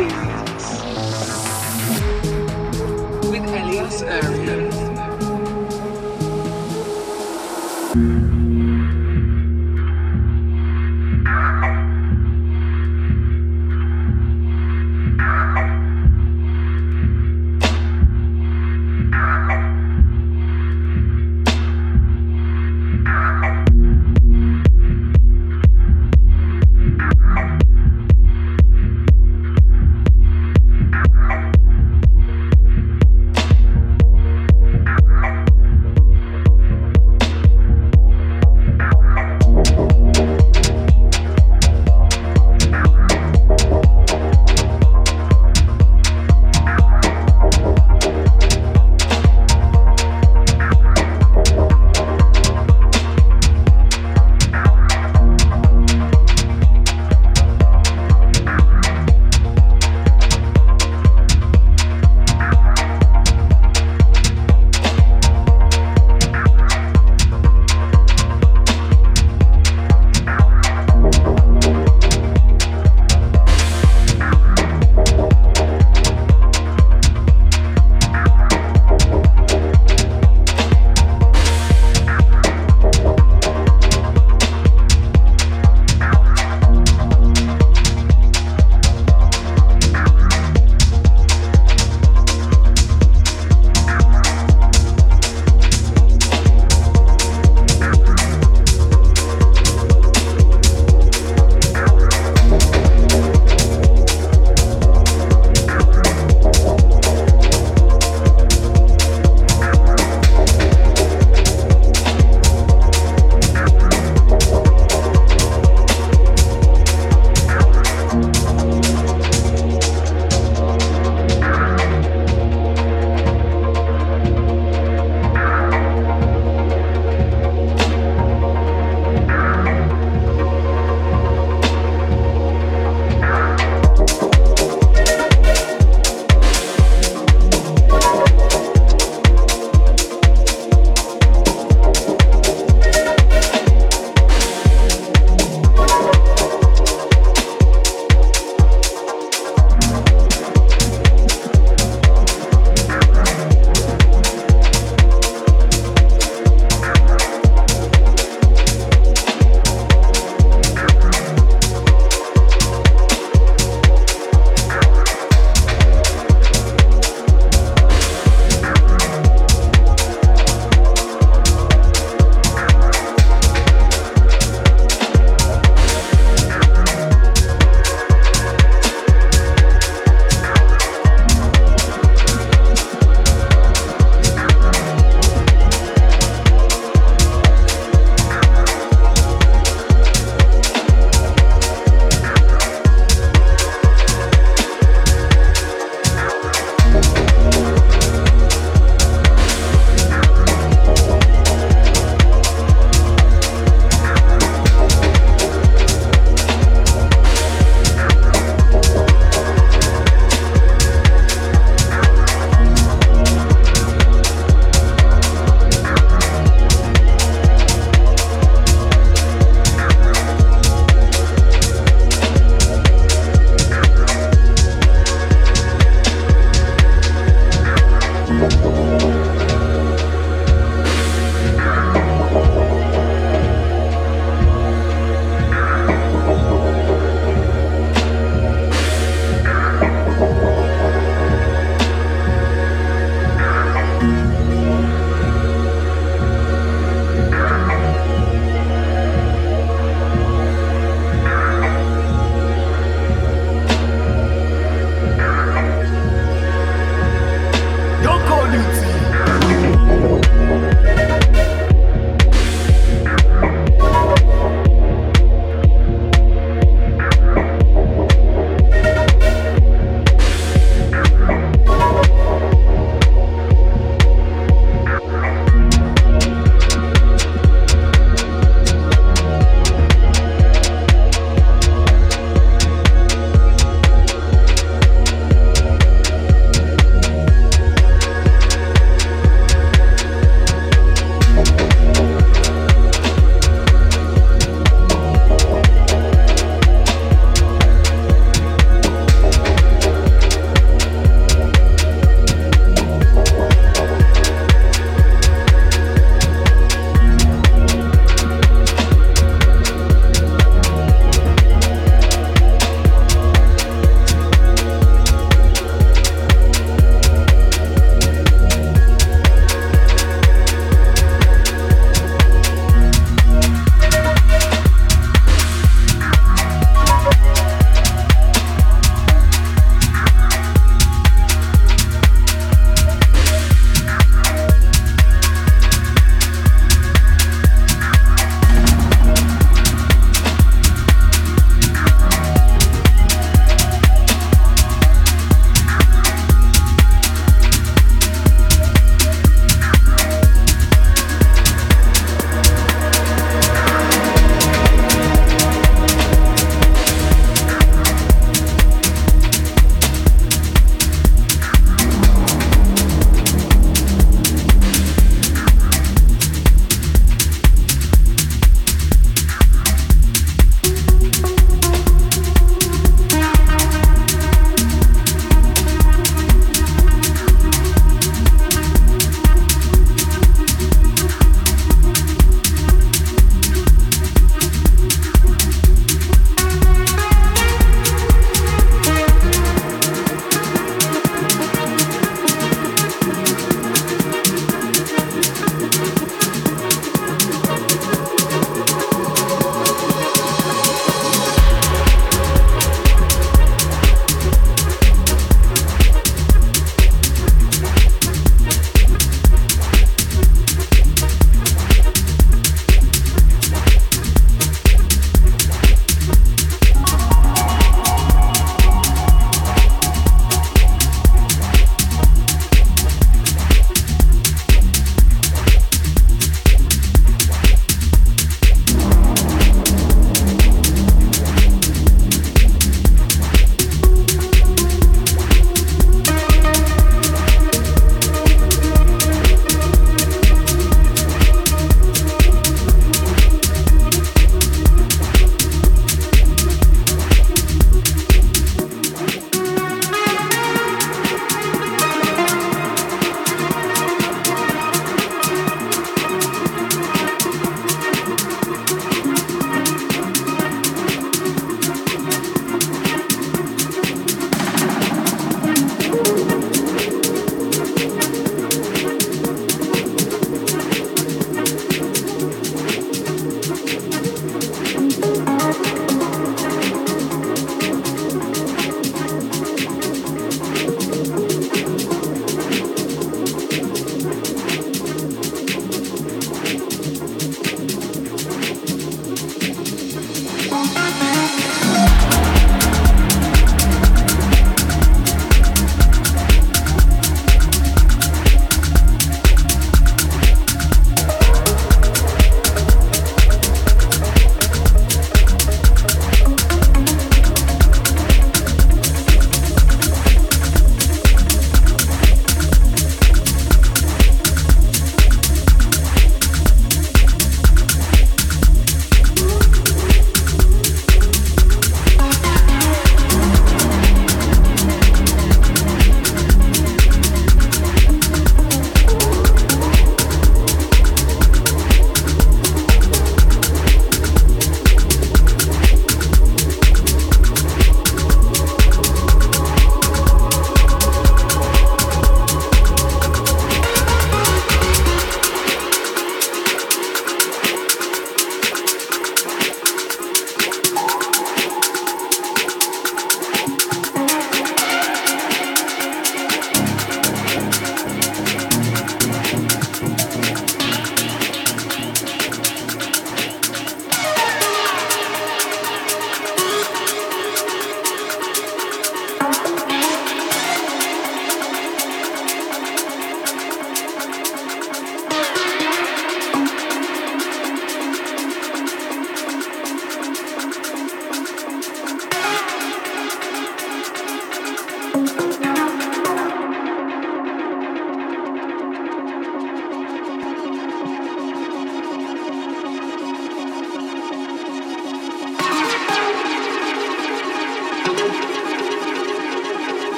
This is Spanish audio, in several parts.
Experience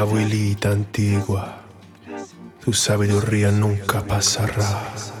abuelita antigua, tu sabiduría nunca pasará.